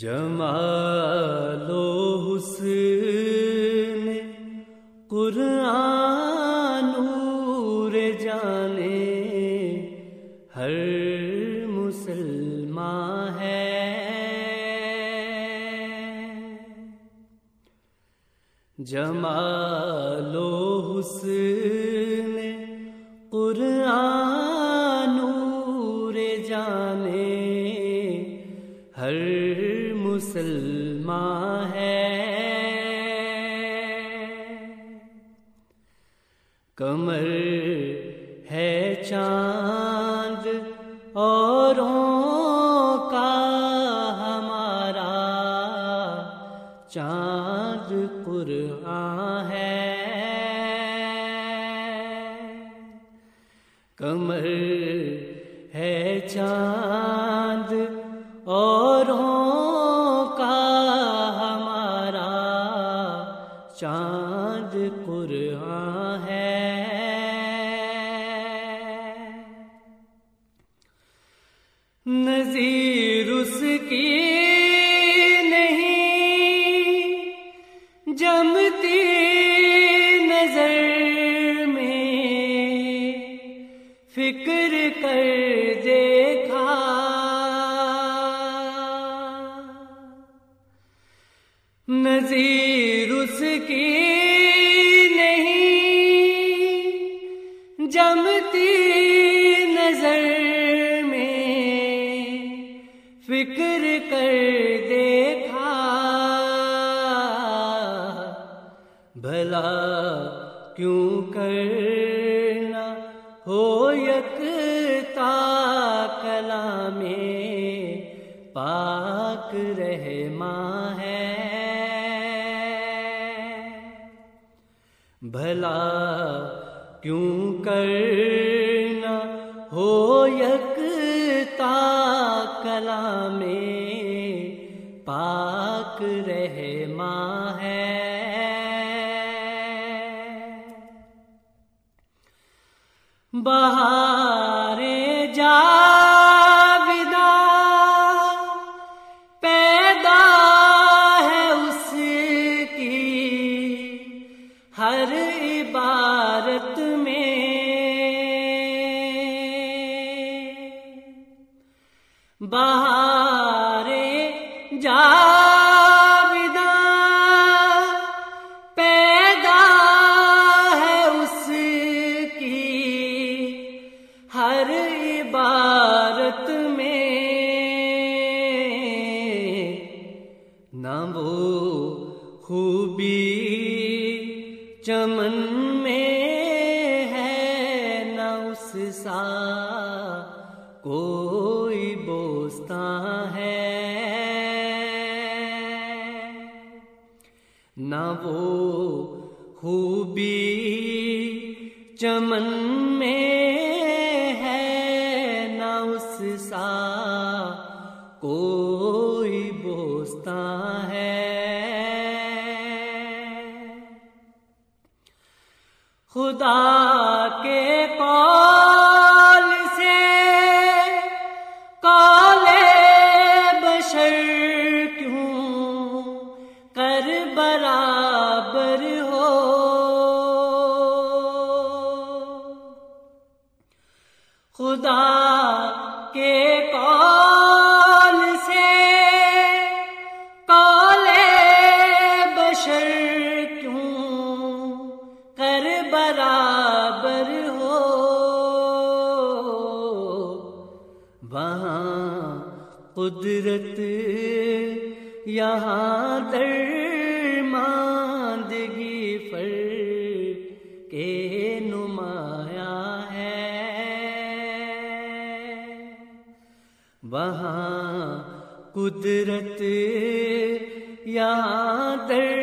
جمال و حسن قرآن نور جانے ہر مسلمان ہے۔ جمال و حسن قرآن مسلمان ہے۔ کمر ہے چاند اوروں کا ہمارا چاند قرآن ہے۔ کمر قرآن ہے۔ نظیر اس کی نہیں، جمتی نظر میں فکر کر دیکھا۔ نظیر اس کی بھلا کیوں کرنا ہو یکتا کلام پاک رحماں ہے۔ بھلا کیوں کرنا ہو یکتا کلام Baha نہ وہ خوبی چمن میں ہے، نہ اس سا کوئی بوستان ہے۔ خدا کے قول فر کے نمایاں ہے۔ وہاں قدرت یہاں در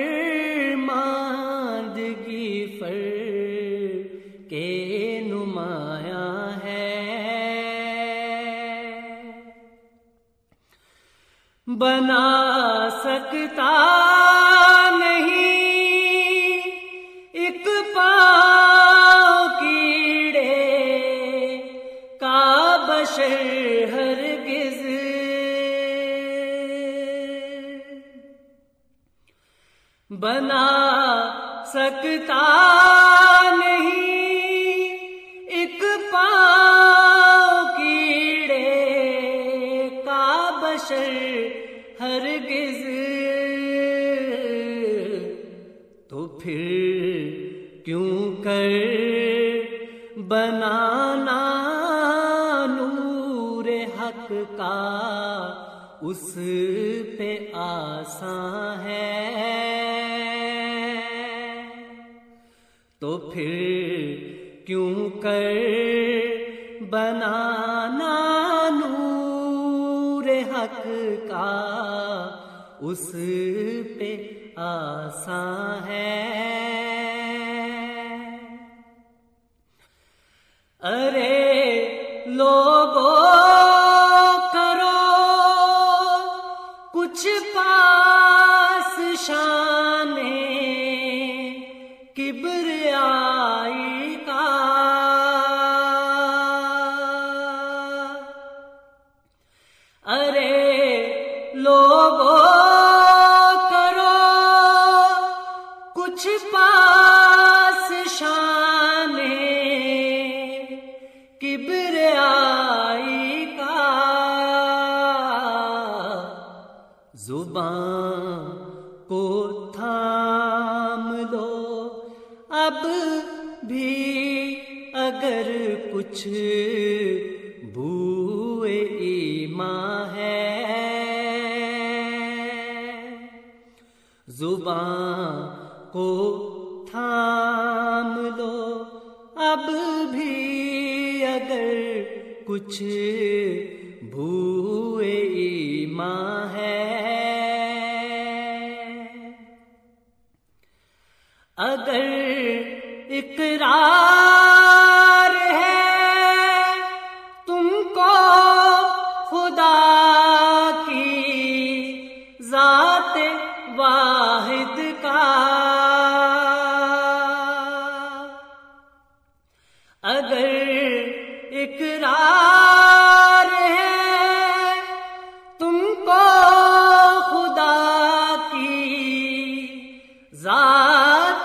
ماندگی فر کے نمایاں ہے۔ بنا سکتا نہیں بنا سکتا نہیں۔ ایک پاؤ کیڑے کا بشر ہرگز۔ تو پھر کیوں کر بنانا نور حق کا؟ اس پہ آسان ہے تو پھر کیوں کر بنانا نور حق کا؟ اس پہ آسان ہے۔ ارے زبان کو تھام لو۔ اب بھی اگر کچھ بوئے ایمان ہے۔ زبان کو تھام لو۔ اب بھی اگر کچھ بھوئے ایمان ہے۔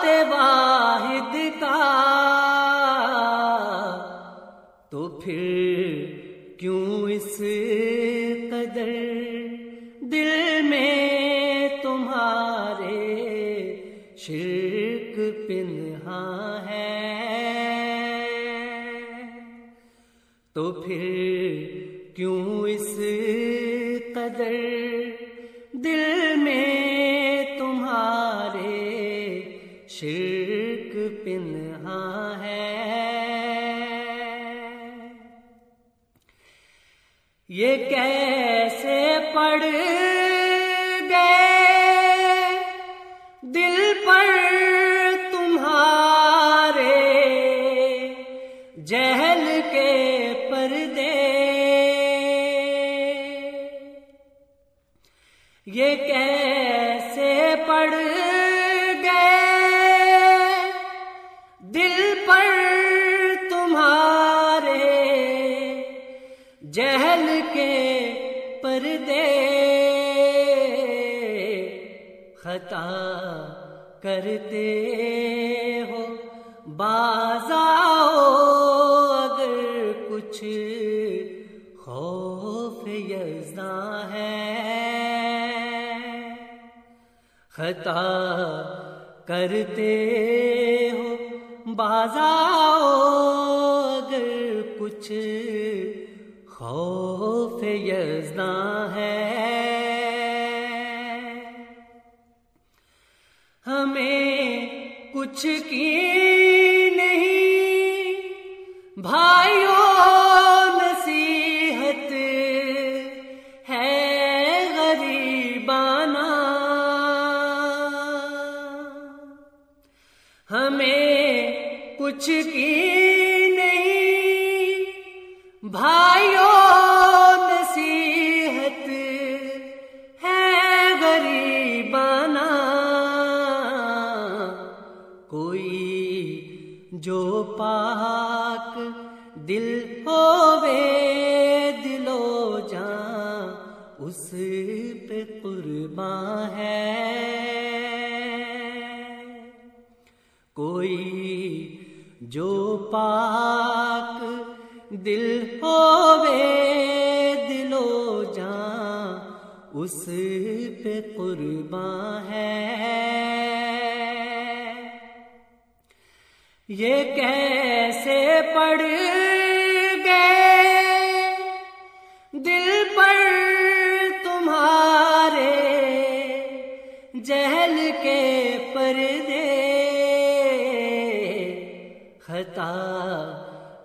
ذات واحد کا۔ تو پھر کیوں اس قدر دل میں تمہارے شرک پنہا ہے تو پھر کیوں اس قدر پنہا ہے۔ یہ کیسے پڑھ جہل کے پردے خطا کرتے ہو۔ بازاؤ اگر کچھ خوف یزاں ہے۔ خطا کرتے ہو۔ بازاؤ اگر کچھ خوف یزداں ہے ہمیں کچھ کی جو پاک دل ہوے دلو جان اس پہ قربان ہے۔ یہ کیسے پڑ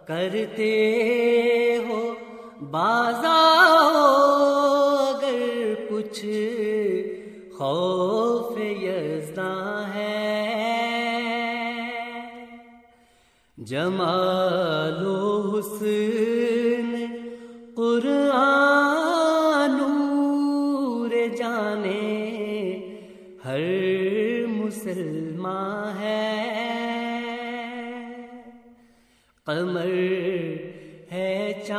کرتے ہو؟ بازار اگر کچھ خوف یزداں ہے جمال و حسن